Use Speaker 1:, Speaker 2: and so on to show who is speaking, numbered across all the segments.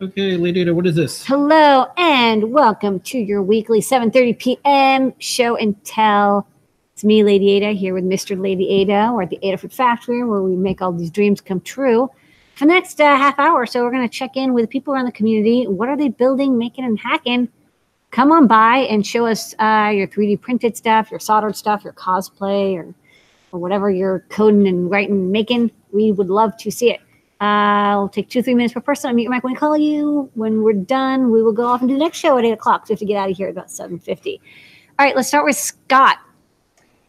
Speaker 1: Okay, Lady Ada, what is this?
Speaker 2: Hello and welcome to your weekly 7:30 p.m. show and tell. It's me, Lady Ada, here with Mr. Lady Ada. We're at the Adafruit Factory where we make all these dreams come true. For the next uh, half hour, so we're going to check in with people around the community. What are they building, making, and hacking? Come on by and show us uh, your 3D printed stuff, your soldered stuff, your cosplay, or or whatever you're coding and writing, making. We would love to see it. Uh, it'll take two, three minutes per person. I'll mute your mic when we call you. When we're done, we will go off and do the next show at 8 o'clock. So we have to get out of here at about 7.50. All right, let's start with Scott,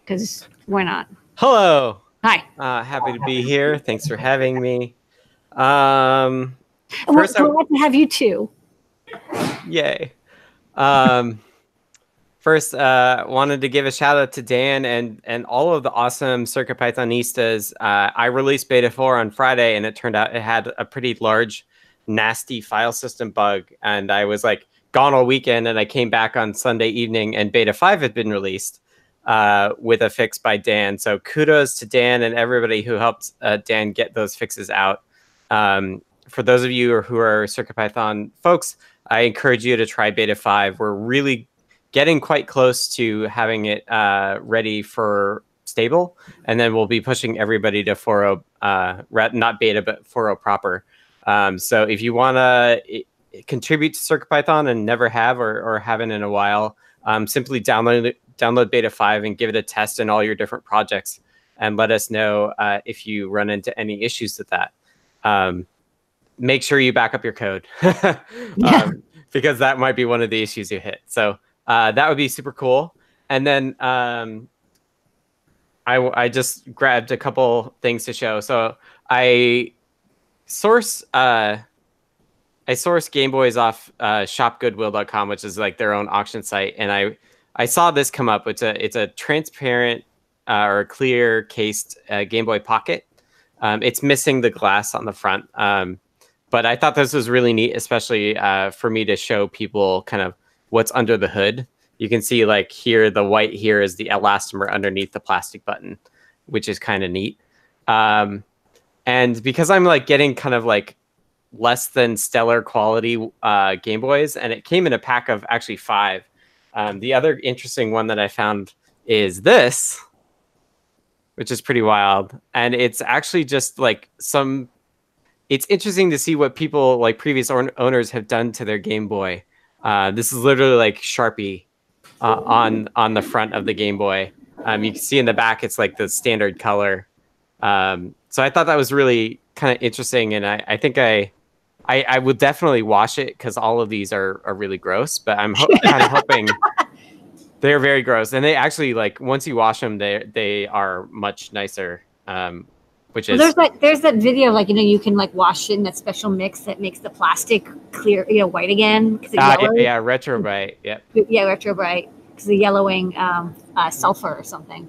Speaker 2: because why not?
Speaker 3: Hello.
Speaker 2: Hi.
Speaker 3: Uh, happy to be here. Thanks for having me. Um,
Speaker 2: And we're
Speaker 3: First, I-
Speaker 2: glad to have you too.
Speaker 3: yay. Um, first, uh, wanted to give a shout out to Dan and and all of the awesome Circuit Pythonistas. Uh, I released Beta 4 on Friday, and it turned out it had a pretty large, nasty file system bug. And I was like gone all weekend, and I came back on Sunday evening, and Beta 5 had been released. uh, with a fix by Dan. So kudos to Dan and everybody who helped uh, Dan get those fixes out. Um, for those of you who are CircuitPython folks, I encourage you to try Beta 5. We're really getting quite close to having it uh, ready for stable, and then we'll be pushing everybody to 4.0, uh, not beta, but 4.0 proper. Um, so if you want to contribute to CircuitPython and never have or, or haven't in a while, um, simply download download Beta 5 and give it a test in all your different projects, and let us know uh, if you run into any issues with that. Um, make sure you back up your code um, because that might be one of the issues you hit. So uh, that would be super cool. And then um, I, I just grabbed a couple things to show. So I source uh, I source Game Boys off uh, shopgoodwill.com, which is like their own auction site, and I I saw this come up. It's a it's a transparent uh, or clear cased uh, Game Boy Pocket. Um, it's missing the glass on the front, um, but I thought this was really neat, especially uh, for me to show people kind of what's under the hood. You can see like here, the white here is the elastomer underneath the plastic button, which is kind of neat. Um, and because I'm like getting kind of like less than stellar quality uh, Game Boys, and it came in a pack of actually five. Um, the other interesting one that I found is this, which is pretty wild, and it's actually just like some. It's interesting to see what people like previous own- owners have done to their Game Boy. Uh, this is literally like Sharpie uh, on on the front of the Game Boy. Um, you can see in the back it's like the standard color. Um, so I thought that was really kind of interesting, and I, I think I, I I would definitely wash it because all of these are are really gross. But I'm ho- kind of hoping they're very gross, and they actually like once you wash them, they they are much nicer. Um, which
Speaker 2: Well,
Speaker 3: is
Speaker 2: there's that there's that video like you know you can like wash it in that special mix that makes the plastic clear you know white again
Speaker 3: ah, yeah, yeah, retro bright. Yep.
Speaker 2: yeah retro bright because the yellowing um, uh, sulfur or something.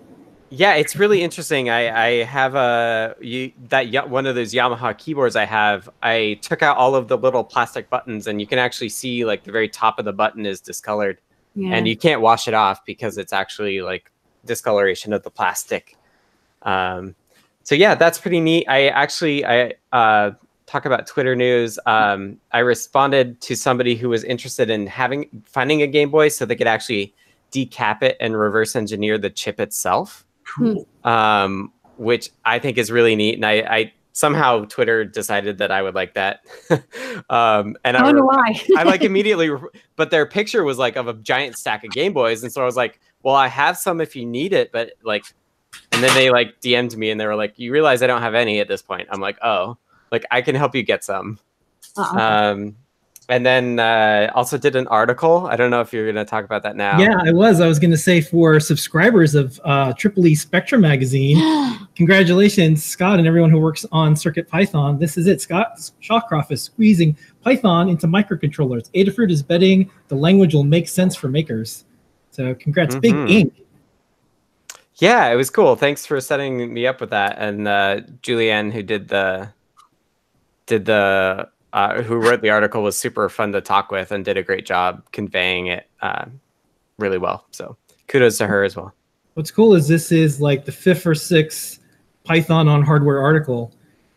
Speaker 3: Yeah, it's really interesting. I, I have a you, that one of those Yamaha keyboards I have. I took out all of the little plastic buttons, and you can actually see like the very top of the button is discolored,
Speaker 2: Yeah.
Speaker 3: and you can't wash it off because it's actually like discoloration of the plastic. Um, so yeah, that's pretty neat. I actually I uh, talk about Twitter news. Um, I responded to somebody who was interested in having finding a Game Boy so they could actually decap it and reverse engineer the chip itself
Speaker 1: Cool.
Speaker 3: um, which I think is really neat. And I, I somehow Twitter decided that I would like that. um, and
Speaker 2: I
Speaker 3: I,
Speaker 2: wonder
Speaker 3: re-
Speaker 2: why.
Speaker 3: I like immediately, but their picture was like of a giant stack of Game Boys, and so I was like, well, I have some if you need it, but like, and then they like DM'd me and they were like, you realize I don't have any at this point. I'm like, oh, like I can help you get some.
Speaker 2: Uh-uh.
Speaker 3: Um, and then uh, also did an article. I don't know if you're going to talk about that now.
Speaker 1: Yeah, I was. I was going to say for subscribers of uh, Triple E Spectrum magazine, congratulations, Scott, and everyone who works on Circuit Python. This is it. Scott Shawcroft is squeezing Python into microcontrollers. Adafruit is betting the language will make sense for makers. So congrats,
Speaker 3: Mhm.
Speaker 1: big ink.
Speaker 3: Yeah, it was cool. Thanks for setting me up with that. And uh, Julianne, who did the did the uh, who wrote the article, was super fun to talk with and did a great job conveying it uh, really well. So kudos to her as well.
Speaker 1: What's cool is this is like the fifth or sixth Python on hardware article.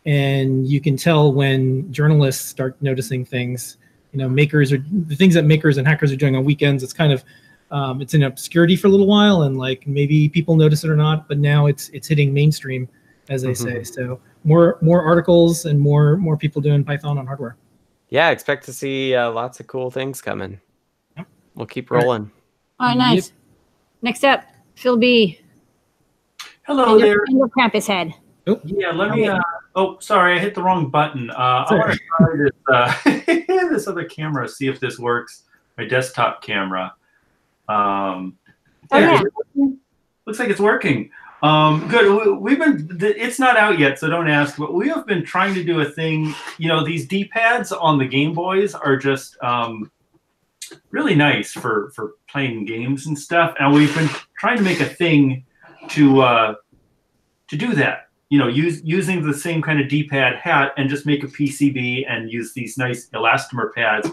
Speaker 1: and you can tell when journalists start noticing things. You know, makers are the things that makers and hackers are doing on weekends. It's kind of um, it's in obscurity for a little while, and like maybe people notice it or not, but now it's it's hitting mainstream, as they say. So more more articles and more more people doing Python on hardware.
Speaker 3: Yeah, expect to see uh, lots of cool things coming.
Speaker 1: Yep.
Speaker 3: We'll keep rolling.
Speaker 2: All right, nice. Next up, Phil B.
Speaker 4: Hello
Speaker 2: and your,
Speaker 4: there.
Speaker 2: and your Krampus head.
Speaker 4: Yeah, let me. Uh, oh, sorry, I hit the wrong button. Uh, I want to try this, uh, this other camera, see if this works. My desktop camera. Um,
Speaker 2: Oh, yeah.
Speaker 4: Looks like it's working. Um, good. We, we've been. It's not out yet, so don't ask. But we have been trying to do a thing. You know, these D-pads on the Game Boys are just um, really nice for for playing games and stuff. And we've been trying to make a thing to uh, to do that. You know, use using the same kind of D-pad hat and just make a PCB and use these nice elastomer pads.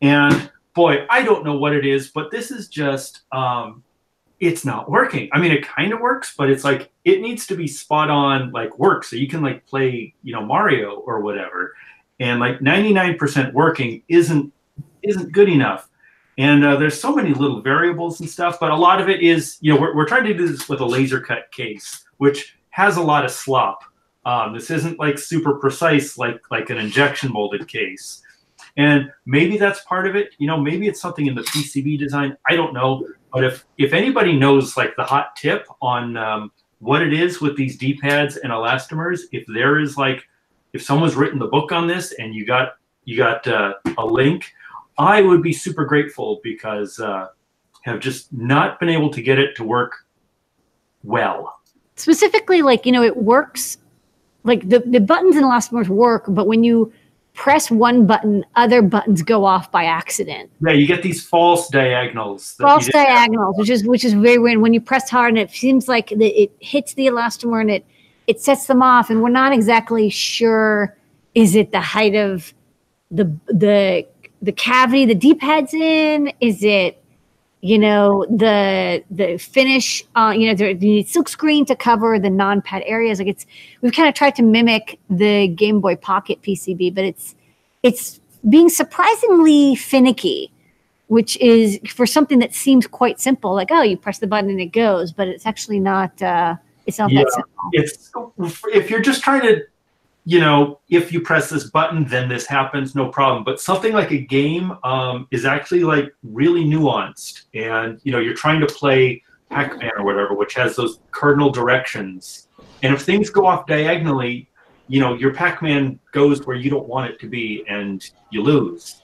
Speaker 4: And boy, I don't know what it is, but this is just um, it's not working. I mean, it kind of works, but it's like it needs to be spot on, like work, so you can like play, you know, Mario or whatever. And like 99% working isn't isn't good enough. And uh, there's so many little variables and stuff, but a lot of it is, you know, we're, we're trying to do this with a laser cut case, which has a lot of slop. Um, this isn't like super precise, like like an injection molded case. And maybe that's part of it. You know, maybe it's something in the PCB design. I don't know. But if if anybody knows like the hot tip on um, what it is with these D-pads and elastomers, if there is like if someone's written the book on this and you got you got uh, a link, I would be super grateful because uh, have just not been able to get it to work well.
Speaker 2: Specifically, like, you know, it works. Like the, the buttons and elastomers work, but when you press one button, other buttons go off by accident.
Speaker 4: Yeah, you get these false diagonals.
Speaker 2: false diagonals, which is which is very weird. When you press hard and it seems like the, it hits the elastomer and it it sets them off, and we're not exactly sure is it the height of the the the cavity the D-pad's in? Is it you know the the finish? Uh, you know, there, you need silk screen to cover the non-pad areas. Like it's we've kind of tried to mimic the Game Boy Pocket PCB, but it's it's being surprisingly finicky which is for something that seems quite simple, like oh, you press the button and it goes, but it's actually not. Uh, it's not
Speaker 4: Yeah.
Speaker 2: that simple.
Speaker 4: It's if you're just trying to, you know, if you press this button, then this happens, no problem. But something like a game um, is actually like really nuanced, and you know, you're trying to play Pac-Man or whatever, which has those cardinal directions, and if things go off diagonally, you know, your Pac-Man goes where you don't want it to be, and you lose,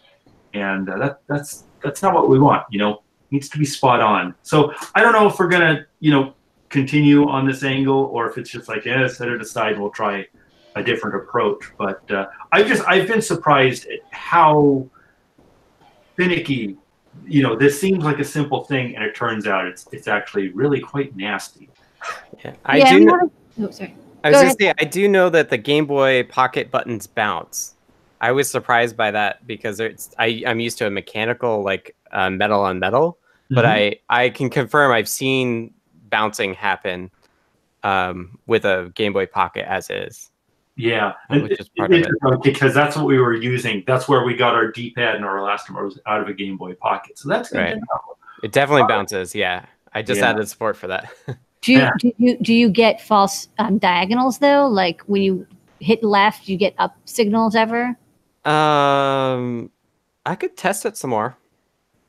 Speaker 4: and uh, that that's that's not what we want. You know, it needs to be spot on. So I don't know if we're gonna, you know, continue on this angle or if it's just like yeah set it aside we'll try a different approach but uh, i've just i've been surprised at how finicky you know this seems like a simple thing and it turns out it's it's actually really quite nasty
Speaker 3: Yeah, I
Speaker 2: yeah,
Speaker 3: do.
Speaker 2: we oh, sorry.
Speaker 3: I was
Speaker 2: Go
Speaker 3: gonna say I do know that the Game Boy Pocket buttons bounce. I was surprised by that because it's I I'm used to a mechanical like uh, metal on metal, but
Speaker 4: Mhm.
Speaker 3: I I can confirm I've seen bouncing happen um, with a Game Boy Pocket as is.
Speaker 4: Yeah
Speaker 3: Which is part of it.
Speaker 4: Because that's what we were using that's where we got our d-pad and our elastomers out of a game boy pocket so that's good
Speaker 3: Right.
Speaker 4: to.
Speaker 3: It definitely bounces. Yeah, I just
Speaker 4: Yeah.
Speaker 3: added support for that.
Speaker 2: Do you,
Speaker 4: Yeah.
Speaker 2: do you do you get false um, diagonals though? Like when you hit left, you get up signals ever?
Speaker 3: um, I could test it some more.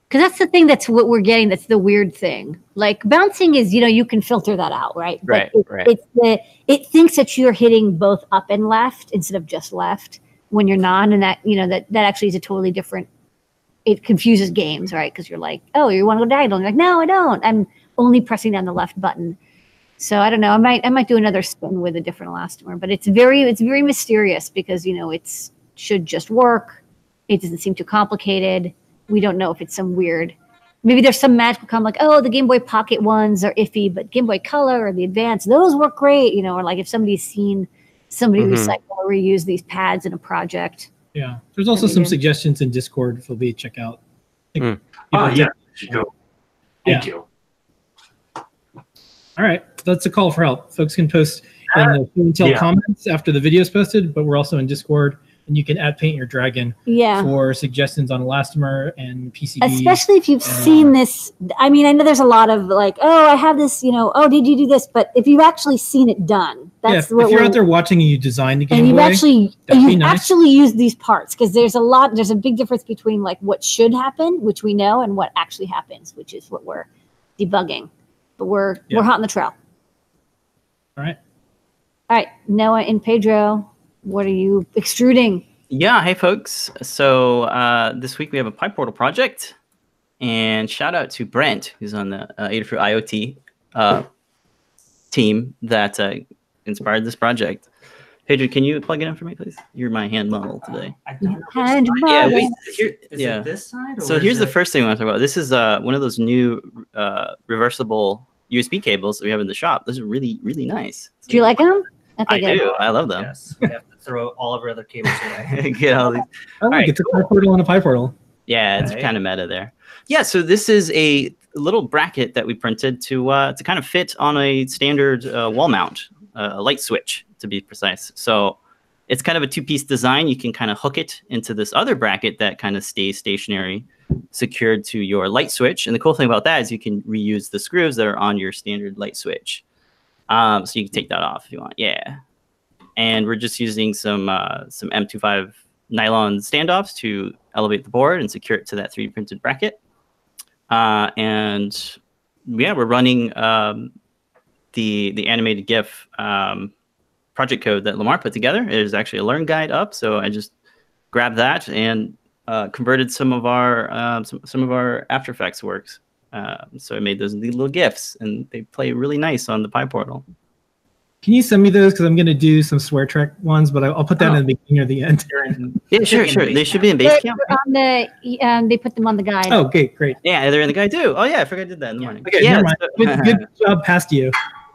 Speaker 2: Because that's the thing that's what we're getting. That's the weird thing. Like bouncing is, you know, you can filter that out, right? But
Speaker 3: Right,
Speaker 2: it,
Speaker 3: right.
Speaker 2: It's the it thinks that you're hitting both up and left instead of just left when you're not, and that you know that that actually is a totally different. It confuses games, right? Because you're like, oh, you want to go diagonal? And you're like, no, I don't. I'm only pressing down the left button. So I don't know. I might I might do another spin with a different elastomer, but it's very it's very mysterious because you know it's should just work. It doesn't seem too complicated. We don't know if it's some weird. Maybe there's some magical come like, oh, the Game Boy Pocket ones are iffy, but Game Boy Color or the Advance, those work great. You know, or like if somebody's seen somebody
Speaker 3: Mhm.
Speaker 2: recycle or reuse these pads in a project.
Speaker 1: Yeah, there's also some
Speaker 2: good.
Speaker 1: suggestions in Discord. Phil B, check out. I think
Speaker 3: Mm.
Speaker 1: people
Speaker 4: oh
Speaker 1: take-
Speaker 4: yeah you go thank you
Speaker 1: All right, that's a call for help. Folks can post in the show and tell
Speaker 5: Yeah.
Speaker 1: comments after the video is posted, but we're also in Discord, and you can add Paint Your Dragon
Speaker 2: Yeah.
Speaker 1: for suggestions on Elastomer and PCB.
Speaker 2: Especially if you've
Speaker 1: and, uh,
Speaker 2: seen this. I mean, I know there's a lot of like, oh, I have this, you know, oh, did you do this? But if you've actually seen it done,
Speaker 1: yeah,
Speaker 2: that's
Speaker 1: if,
Speaker 2: what
Speaker 1: if you're out there watching and you design the Game
Speaker 2: and you've
Speaker 1: Boy,
Speaker 2: actually you've
Speaker 1: nice.
Speaker 2: actually used these parts because there's a lot there's a big difference between like what should happen which we know and what actually happens which is what we're debugging but we're
Speaker 1: Yeah.
Speaker 2: we're hot on the trail
Speaker 1: all right.
Speaker 2: all right Noe and pedro what are you extruding
Speaker 6: Yeah, hey folks. So uh, this week we have a PyPortal project, and shout out to Brent, who's on the uh, Adafruit IoT uh, team that uh, inspired this project. Pedro, can you plug it in for me, please? You're my hand model today.
Speaker 5: I don't know.
Speaker 2: Hand
Speaker 6: Yeah,
Speaker 2: model.
Speaker 6: we, here,
Speaker 5: Is
Speaker 6: yeah.
Speaker 5: it this side?
Speaker 6: So here's
Speaker 5: is
Speaker 6: the first thing I want to talk about. This is uh, one of those new uh, reversible USB cables that we have in the shop. Those are really, really nice.
Speaker 2: do you like them okay
Speaker 6: I do. I love them.
Speaker 5: Yes. We have to throw all of our other cables away.
Speaker 6: Get all these
Speaker 1: Oh, look,
Speaker 6: right,
Speaker 1: it's a PyPortal and a PyPortal.
Speaker 6: Yeah, it's
Speaker 5: Okay.
Speaker 6: kind of meta there. Yeah, so this is a little bracket that we printed to uh, to kind of fit on a standard uh, wall mount, uh, a light switch to be precise. So it's kind of a two-piece design. You can kind of hook it into this other bracket that kind of stays stationary, secured to your light switch. And the cool thing about that is you can reuse the screws that are on your standard light switch. Um, so you can take that off if you want. Yeah. And we're just using some uh, some M25 nylon standoffs to elevate the board and secure it to that 3D printed bracket. Uh, and yeah, we're running um, the the animated GIF um, project code that Lamar put together. There's actually a learn guide up, so I just grabbed that and uh, converted some of our um, some, some of our After Effects works. Um, so I made those little GIFs, and they play really nice on the PyPortal.
Speaker 1: Can you send me those? Because I'm going to do some swear track ones, but I- I'll put that
Speaker 6: Oh.
Speaker 1: in the beginning or the end.
Speaker 6: Yeah, sure, sure. They should be in
Speaker 2: They're-
Speaker 6: Basecamp.
Speaker 2: they're on the um, they put them on the guide
Speaker 1: Oh, okay, great.
Speaker 6: Yeah, they're in the guide too. Oh yeah, I forgot I did that in the morning.
Speaker 1: Okay,
Speaker 6: yeah,
Speaker 1: never mind.
Speaker 6: so-
Speaker 1: Good, good job past you.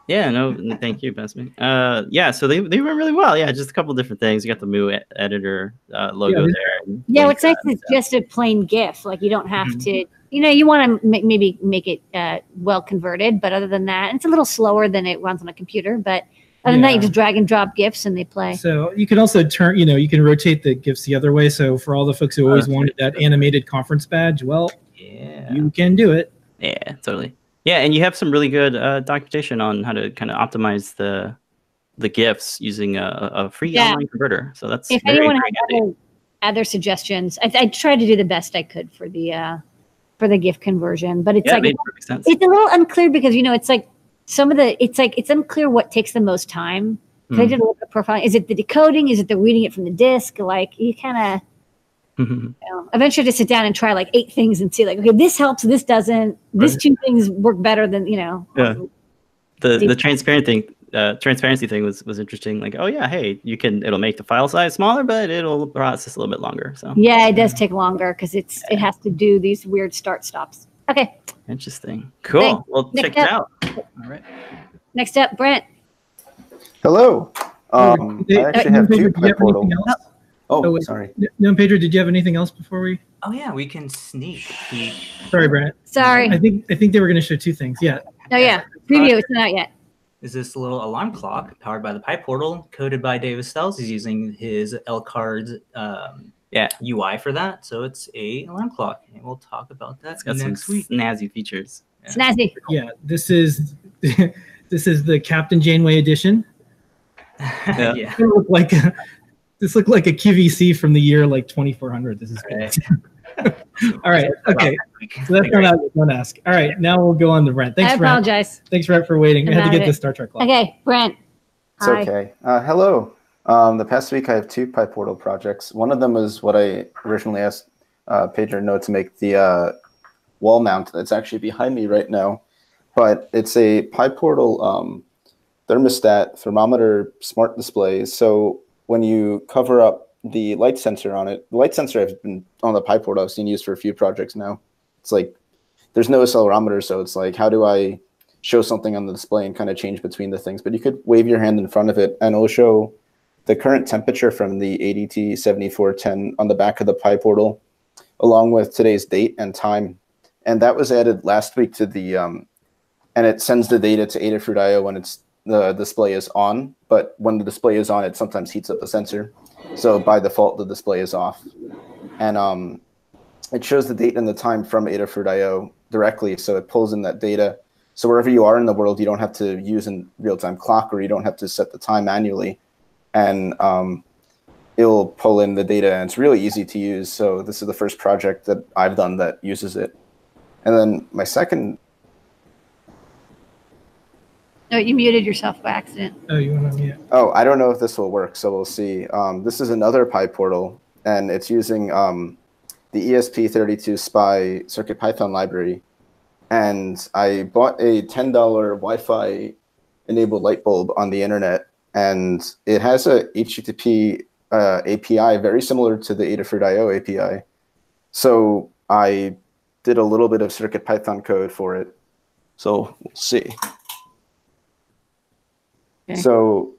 Speaker 6: Yeah, no, thank you, Bessie. Uh, yeah, so they, they went really well. Yeah, just a couple different things. You got the Mu e- editor uh, logo
Speaker 1: Yeah,
Speaker 6: there. and
Speaker 2: yeah
Speaker 6: like
Speaker 2: what's nice
Speaker 6: that.
Speaker 2: is just a plain gif like you don't have
Speaker 6: Mm-hmm.
Speaker 2: to you know you want to ma- maybe make it uh, well converted but other than that it's a little slower than it runs on a computer but other than that you just drag and drop gifts and they play
Speaker 1: So you can also turn, you know, you can rotate the gifts the other way. So for all the folks who always
Speaker 6: Okay.
Speaker 1: wanted that animated conference badge, well,
Speaker 6: Yeah,
Speaker 1: you can do it.
Speaker 6: yeah, totally. Yeah, and you have some really good uh, documentation on how to kind of optimize the the GIFs using a, a free
Speaker 2: Yeah.
Speaker 6: online converter. So that's
Speaker 2: if
Speaker 6: very,
Speaker 2: anyone has other, other suggestions I, I tried to do the best i could for the uh for the gift conversion but it's
Speaker 6: yeah,
Speaker 2: like
Speaker 6: made perfect sense.
Speaker 2: it's a little unclear because you know it's like some of the it's like it's unclear what takes the most time 'Cause I
Speaker 6: Hmm.
Speaker 2: did a bit of profiling. Is it the decoding? Is it the reading it from the disc? Like you kind of you know, eventually to sit down and try like eight things and see like okay this helps, this doesn't. These
Speaker 6: Right.
Speaker 2: two things work better than you know.
Speaker 6: Yeah. the
Speaker 2: Deep-
Speaker 6: the transparent thing uh, transparency thing was was interesting like oh yeah hey you can it'll make the file size smaller but it'll process a little bit longer so
Speaker 2: Yeah, it does take longer because it's it has to do these weird start stops. Okay,
Speaker 6: interesting cool
Speaker 2: Thanks.
Speaker 6: well
Speaker 2: Next
Speaker 6: check it out all right
Speaker 2: next up, Brent.
Speaker 7: Hello. Um,
Speaker 1: Hey,
Speaker 7: I actually
Speaker 1: uh,
Speaker 7: have
Speaker 1: Pedro,
Speaker 7: two
Speaker 1: do have
Speaker 7: portal. Oh,
Speaker 1: Oh, wait.
Speaker 7: sorry.
Speaker 1: No, Pedro, did you have anything else before we?
Speaker 5: Oh yeah, we can sneak.
Speaker 1: Sorry, Brent.
Speaker 2: Sorry.
Speaker 1: I think I think they were going to show two things. Yeah.
Speaker 2: Oh yeah, preview. It's not yet.
Speaker 5: Is this a little alarm clock powered by the PyPortal, coded by David Astels? He's using his L card um,
Speaker 6: Yeah.
Speaker 5: UI for that, so it's a alarm clock, and we'll talk about that
Speaker 6: it's got
Speaker 5: next
Speaker 6: some
Speaker 5: week.
Speaker 6: snazzy features
Speaker 2: Snazzy.
Speaker 1: Yeah. This is this is the Captain Janeway edition.
Speaker 6: Yeah.
Speaker 5: yeah.
Speaker 1: It looked like a, this looked like a QVC from the year like 2400. This is great. All right. Okay. So that's not out yet. Don't ask. All right. Now we'll go on to Brent. Thanks,
Speaker 2: I
Speaker 1: Brent.
Speaker 2: apologize.
Speaker 1: Thanks, Brent, for waiting. I had to get
Speaker 2: it.
Speaker 1: the Star Trek clock.
Speaker 2: Okay, Brent.
Speaker 7: It's
Speaker 2: Hi.
Speaker 7: okay. Uh, hello. Um, the past week I have two PyPortal projects. One of them is what I originally asked uh, Pedro No to make the uh, wall mount that's actually behind me right now. But it's a PyPortal um, thermostat, thermometer, smart display. So when you cover up the light sensor on it, the light sensor has been on the PyPortal I've seen used for a few projects now. It's like there's no accelerometer, so it's like how do I show something on the display and kind of change between the things? But you could wave your hand in front of it, and it'll show the current temperature from the ADT 7410 on the back of the PyPortal, along with today's date and time. And that was added last week to the, um, and it sends the data to Adafruit IO when it's the display is on, but when the display is on, it sometimes heats up the sensor. So by default, the display is off. And um, it shows the date and the time from Adafruit IO directly. So it pulls in that data. So wherever you are in the world, you don't have to use a real-time clock or you don't have to set the time manually. And um, it'll pull in the data and it's really easy to use. So this is the first project that I've done that uses it. And then my second,
Speaker 2: No, you muted yourself by accident.
Speaker 1: Oh, you want to mute?
Speaker 7: oh, I don't know if this will work, so we'll see. Um, this is another PyPortal, and it's using um, the ESP32 SPI CircuitPython library. And I bought a $10 Wi-Fi enabled light bulb on the internet, and it has a HTTP uh, API very similar to the Adafruit.io API. So I did a little bit of circuit Python code for it. So we'll see.
Speaker 2: Okay.
Speaker 7: So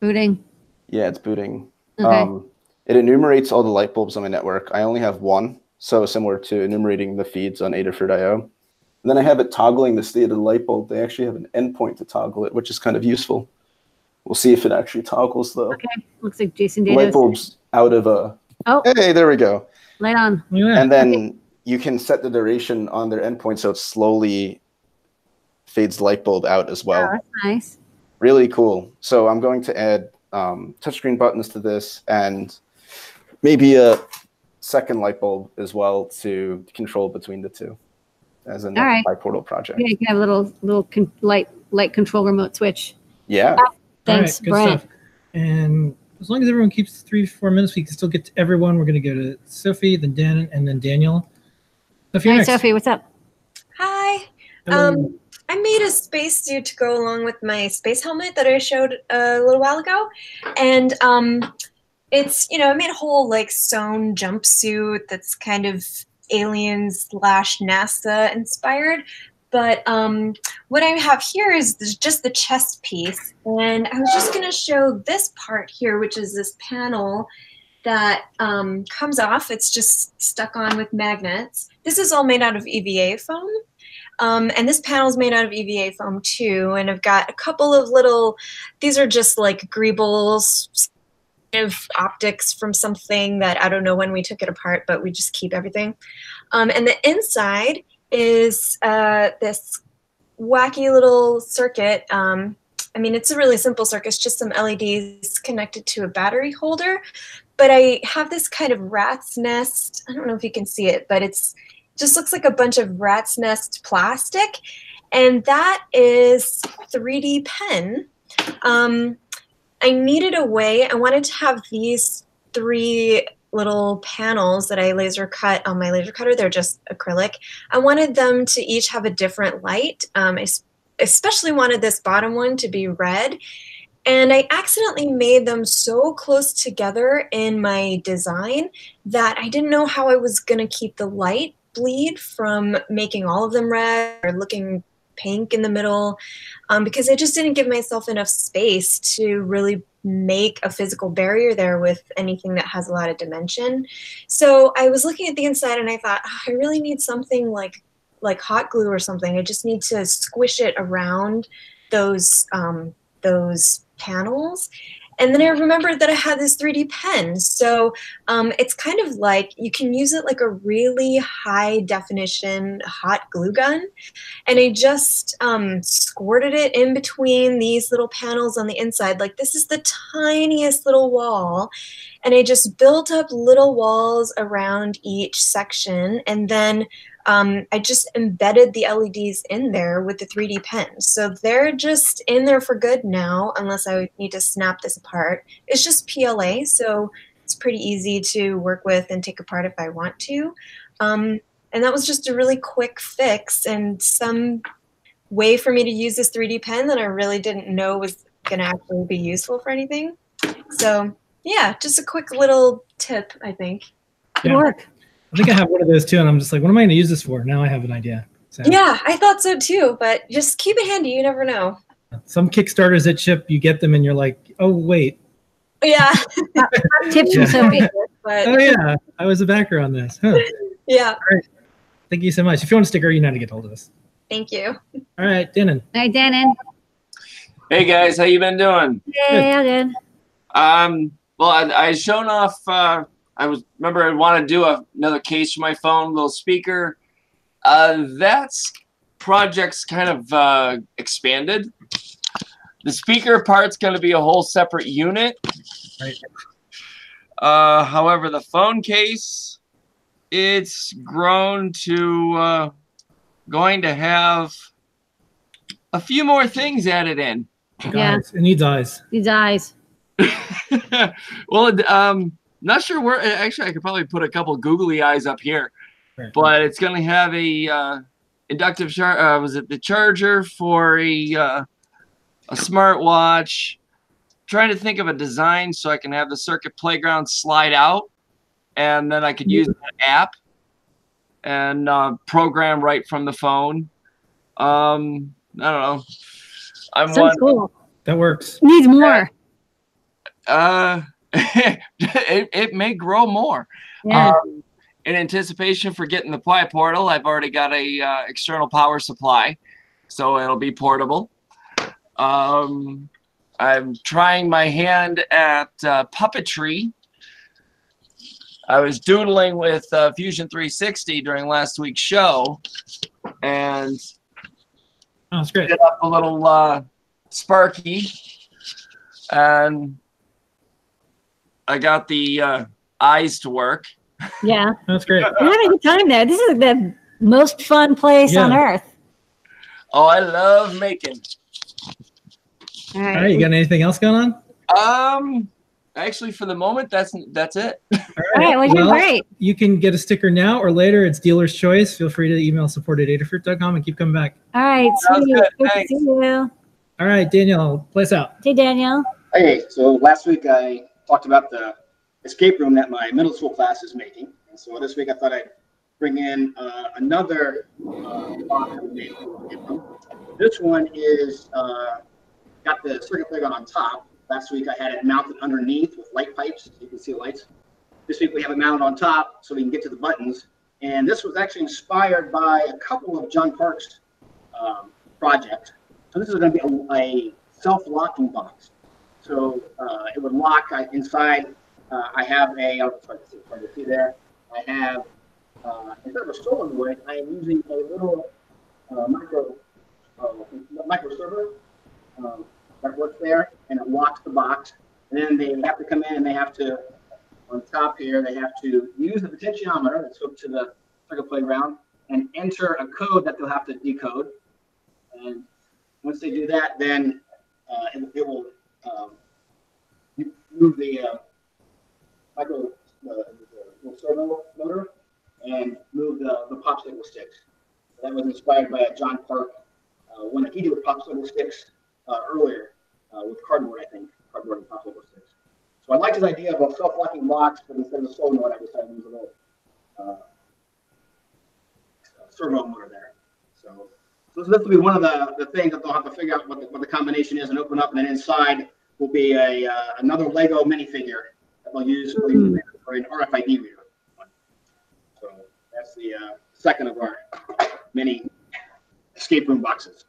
Speaker 2: Booting.
Speaker 7: yeah, it's booting.
Speaker 2: Okay.
Speaker 7: Um, it enumerates all the light bulbs on my network. I only have one, so similar to enumerating the feeds on Adafruit.io. And then I have it toggling the state of the light bulb. They actually have an endpoint to toggle it, which is kind of useful. We'll see if it actually toggles though.
Speaker 2: Okay. Looks like Jason
Speaker 7: The light
Speaker 2: Davis.
Speaker 7: bulb's out of a.
Speaker 2: Oh,
Speaker 7: Hey, there we go.
Speaker 2: light on.
Speaker 1: Look at that.
Speaker 7: And then you can set the duration on their endpoint so it slowly fades the light bulb out as well.
Speaker 2: Oh, that's nice.
Speaker 7: really cool. So I'm going to add um, touchscreen buttons to this and maybe a second light bulb as well to control between the two as a
Speaker 2: All right.
Speaker 7: portal project.
Speaker 2: Yeah, you can have a little little con- light light control remote switch.
Speaker 7: Yeah.
Speaker 2: Thanks,
Speaker 1: All right, good
Speaker 2: Brent.
Speaker 1: stuff. And as long as everyone keeps three to four minutes, we can still get to everyone. We're going to go to Sophie, then Dan, and then Daniel. Sophie,
Speaker 2: Hi,
Speaker 1: next.
Speaker 2: Sophie. What's up?
Speaker 8: Hi. Um, I made a spacesuit to go along with my space helmet that I showed a little while ago, and um, it's you know I made a whole like sewn jumpsuit that's kind of alien slash NASA inspired. But um, what I have here is just the chest piece, and I was just going to show this part here, which is this panel that um, comes off. It's just stuck on with magnets. This is all made out of EVA foam. Um, and this panel is made out of EVA foam too. And I've got a couple of little, these are just like greebles of optics from something that I don't know when we took it apart, but we just keep everything. Um, and the inside is uh, this wacky little circuit. Um, I mean, it's a really simple circuit. It's just some LEDs connected to a battery holder. But I have this kind of rat's nest. I don't know if you can see it, but it's just looks like a bunch of rat's nest plastic. And that is 3D pen. Um, I needed a way, I wanted to have these three little panels that I laser cut on my laser cutter. They're just acrylic. I wanted them to each have a different light. Um, I especially wanted this bottom one to be red. And I accidentally made them so close together in my design that I didn't know how I was going to keep the light bleed from making all of them red or looking pink in the middle um, because I just didn't give myself enough space to really make a physical barrier there with anything that has a lot of dimension. So I was looking at the inside and I thought, "Ah, I really need something like like hot glue or something. I just need to squish it around those um, those panels. And then I remembered that I had this 3D pen. So um, it's kind of like you can use it like a really high definition hot glue gun. And I just um, squirted it in between these little panels on the inside. Like this is the tiniest little wall. And I just built up little walls around each section. And then um, I just embedded the LEDs in there with the 3D pen. So they're just in there for good now, unless I need to snap this apart. It's just PLA, so it's pretty easy to work with and take apart if I want to. Um, and that was just a really quick fix and some way for me to use this 3D pen that I really didn't know was going to actually be useful for anything. So yeah, just a quick little tip, I think.
Speaker 1: Yeah.
Speaker 2: work.
Speaker 1: I think I have one of those too, and I'm just like, what am I going to use this for? Now I have an idea. So,
Speaker 8: Yeah, I thought so too, but just keep it handy. You never know.
Speaker 1: Some Kickstarters that ship, you get them, and you're like, oh wait,
Speaker 8: Yeah,
Speaker 2: Tips from
Speaker 1: Yeah.
Speaker 2: Sophie.
Speaker 8: but
Speaker 1: oh yeah, I was a backer on this. Huh.
Speaker 8: yeah,
Speaker 1: Thank you so much. If you want a sticker, you know how to get hold of us.
Speaker 8: thank you.
Speaker 1: All right, Denon.
Speaker 2: Hi, Danon.
Speaker 9: Hey guys, how you been doing?
Speaker 2: Yeah, all good.
Speaker 9: Um, well, I, I shown off. Uh, I was remember I want to do a, another case for my phone, little speaker. Uh, that's project's kind of uh, expanded. The speaker part's going to be a whole separate unit.
Speaker 1: Right.
Speaker 9: Uh, however, the phone case, it's grown to uh, going to have a few more things added in.
Speaker 2: Yeah.
Speaker 1: Eyes. It needs eyes.
Speaker 2: These eyes.
Speaker 9: well, um, not sure where. Actually, I could probably put a couple googly eyes up here, but it's going to have a uh, inductive char. Uh, was it the charger for a uh, a smartwatch? Trying to think of a design so I can have the circuit playground slide out, and then I could use an app and uh, program right from the phone. Um, I don't know. I'm
Speaker 2: Sounds
Speaker 9: one.
Speaker 2: cool.
Speaker 1: That works.
Speaker 2: Needs more.
Speaker 9: Uh, it, it may grow more.
Speaker 2: Yeah.
Speaker 9: Um, in anticipation for getting the PyPortal, I've already got a uh, external power supply, so it'll be portable. Um, I'm trying my hand at uh, puppetry. I was doodling with uh, Fusion 360 during last week's show, and
Speaker 1: Oh, that's great.
Speaker 9: did up a little uh, Sparky, and I got the uh, eyes to work.
Speaker 2: yeah.
Speaker 1: That's great.
Speaker 2: We're having a good time there. This is the most fun place on earth.
Speaker 9: Oh, I love making.
Speaker 2: All
Speaker 1: All right, you got anything else going on?
Speaker 9: Um, actually, for the moment, that's that's it.
Speaker 2: All right, well, you're
Speaker 1: Well,
Speaker 2: great.
Speaker 1: You can get a sticker now or later. It's dealer's choice. Feel free to email support at adafruit.com and keep coming back.
Speaker 2: All right,
Speaker 9: Sounds
Speaker 2: sweet.
Speaker 9: good,
Speaker 2: Good to see you.
Speaker 1: All right, Danielle, play us out.
Speaker 2: Hey, Danielle.
Speaker 10: Hey, so last week I talked about the escape room that my middle school class is making. And so this week I thought I'd bring in uh, another uh. This one is uh, got the circuit playground on top. Last week I had it mounted underneath with light pipes, so you can see the lights. This week we have it mounted on top so we can get to the buttons. And this was actually inspired by a couple of John Park's um, projects. So this is going to be a, a self-locking box. So uh, it would lock I, inside. Uh, I have a, I'll try to see, if I can see there. I have, uh, instead of a solenoid, I am using a little uh, micro, uh, micro servo um, that works there, and it locks the box. And then they have to come in and they have to, on top here, they have to use the potentiometer that's hooked to the circuit playground and enter a code that they'll have to decode. And once they do that, then uh, it, it will um, you move the uh, micro the, the servo motor and move the, the popsicle sticks. That was inspired by a John Park uh, one that he did with popsicle sticks uh, earlier uh, with cardboard, I think, cardboard and popsicle sticks. So I liked his idea of a self-locking box, but instead of a solenoid, I decided to use a little uh, servo motor there. So so this will be one of the, the things that they'll have to figure out what the, what the combination is and open up, and then inside will be a uh, another Lego minifigure that they'll use for, the- for an RFID reader. So that's the uh, second of our mini escape room boxes.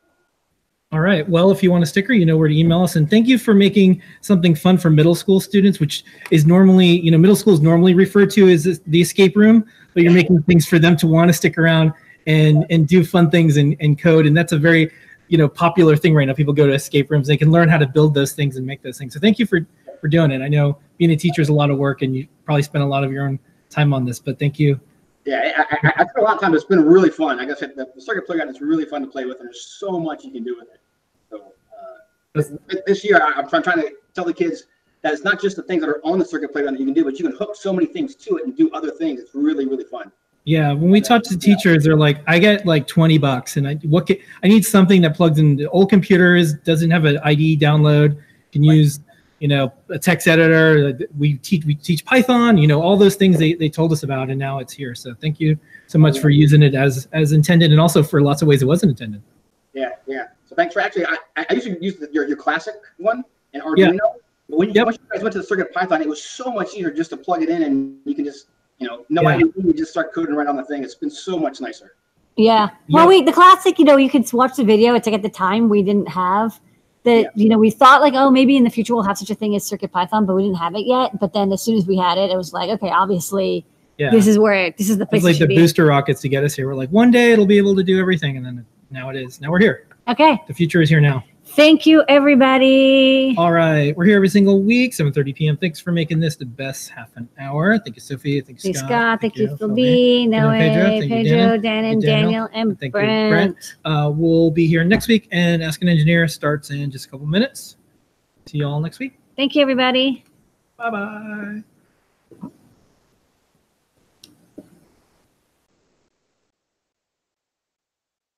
Speaker 1: All right. Well, if you want a sticker, you know where to email us. And thank you for making something fun for middle school students, which is normally, you know, middle school is normally referred to as the escape room, but you're making things for them to want to stick around and and do fun things and, and code. And that's a very, you know, popular thing right now. People go to escape rooms, they can learn how to build those things and make those things. So thank you for for doing it. I know being a teacher is a lot of work, and you probably spend a lot of your own time on this, but thank you.
Speaker 10: Yeah, I, I, I spent a lot of time. It's been really fun. Like I said, the, the circuit playground is really fun to play with, and there's so much you can do with it. So uh, this, year, I, I'm trying, trying to tell the kids that it's not just the things that are on the circuit playground that you can do, but you can hook so many things to it and do other things. It's really, really fun.
Speaker 1: Yeah, when we talk to teachers, they're like, "I get like twenty bucks, and I what can, I need something that plugs in the old computers, doesn't have an IDE download, can use, you know, a text editor. We teach we teach Python, you know, all those things they, they told us about, and now it's here. So thank you so much for using it as as intended, and also for lots of ways it wasn't intended.
Speaker 10: Yeah, yeah. So thanks for actually. I, I used to use the, your, your classic one and Arduino. But when you, once you guys went to the Circuit Python, it was so much easier just to plug it in and you can just, you know, no
Speaker 1: Yeah.
Speaker 10: idea, you just start coding right on the thing. It's been so much nicer.
Speaker 2: Yeah. Well, we the classic, you know, you could watch the video. It's like at the time we didn't have that you know we thought like oh maybe in the future we'll have such a thing as Circuit Python, but we didn't have it yet. But then as soon as we had it, it was like okay, obviously
Speaker 1: Yeah.
Speaker 2: this is where this is the place
Speaker 1: it's like
Speaker 2: should
Speaker 1: the
Speaker 2: be.
Speaker 1: booster rockets to get us here. We're like, one day it'll be able to do everything, and then now it is. Now we're here.
Speaker 2: Okay,
Speaker 1: The future is here now.
Speaker 2: Thank you everybody.
Speaker 1: All right, we're here every single week, 7:30 p.m. Thanks for making this the best half an hour. Thank you, Sophie. Thank you,
Speaker 2: Thank you,
Speaker 1: Scott.
Speaker 2: Scott. Thank you,
Speaker 1: Phil
Speaker 2: Phil
Speaker 1: B.
Speaker 2: B. Noe,
Speaker 1: Pedro. Thank you,
Speaker 2: Pedro,
Speaker 1: Dan.
Speaker 2: And
Speaker 1: Thank you,
Speaker 2: Daniel. And
Speaker 1: Thank you,
Speaker 2: Brent.
Speaker 1: Brent. Uh, we'll be here next week, and Ask an Engineer starts in just a couple minutes. See you all next week.
Speaker 2: Thank you, everybody.
Speaker 1: Bye bye.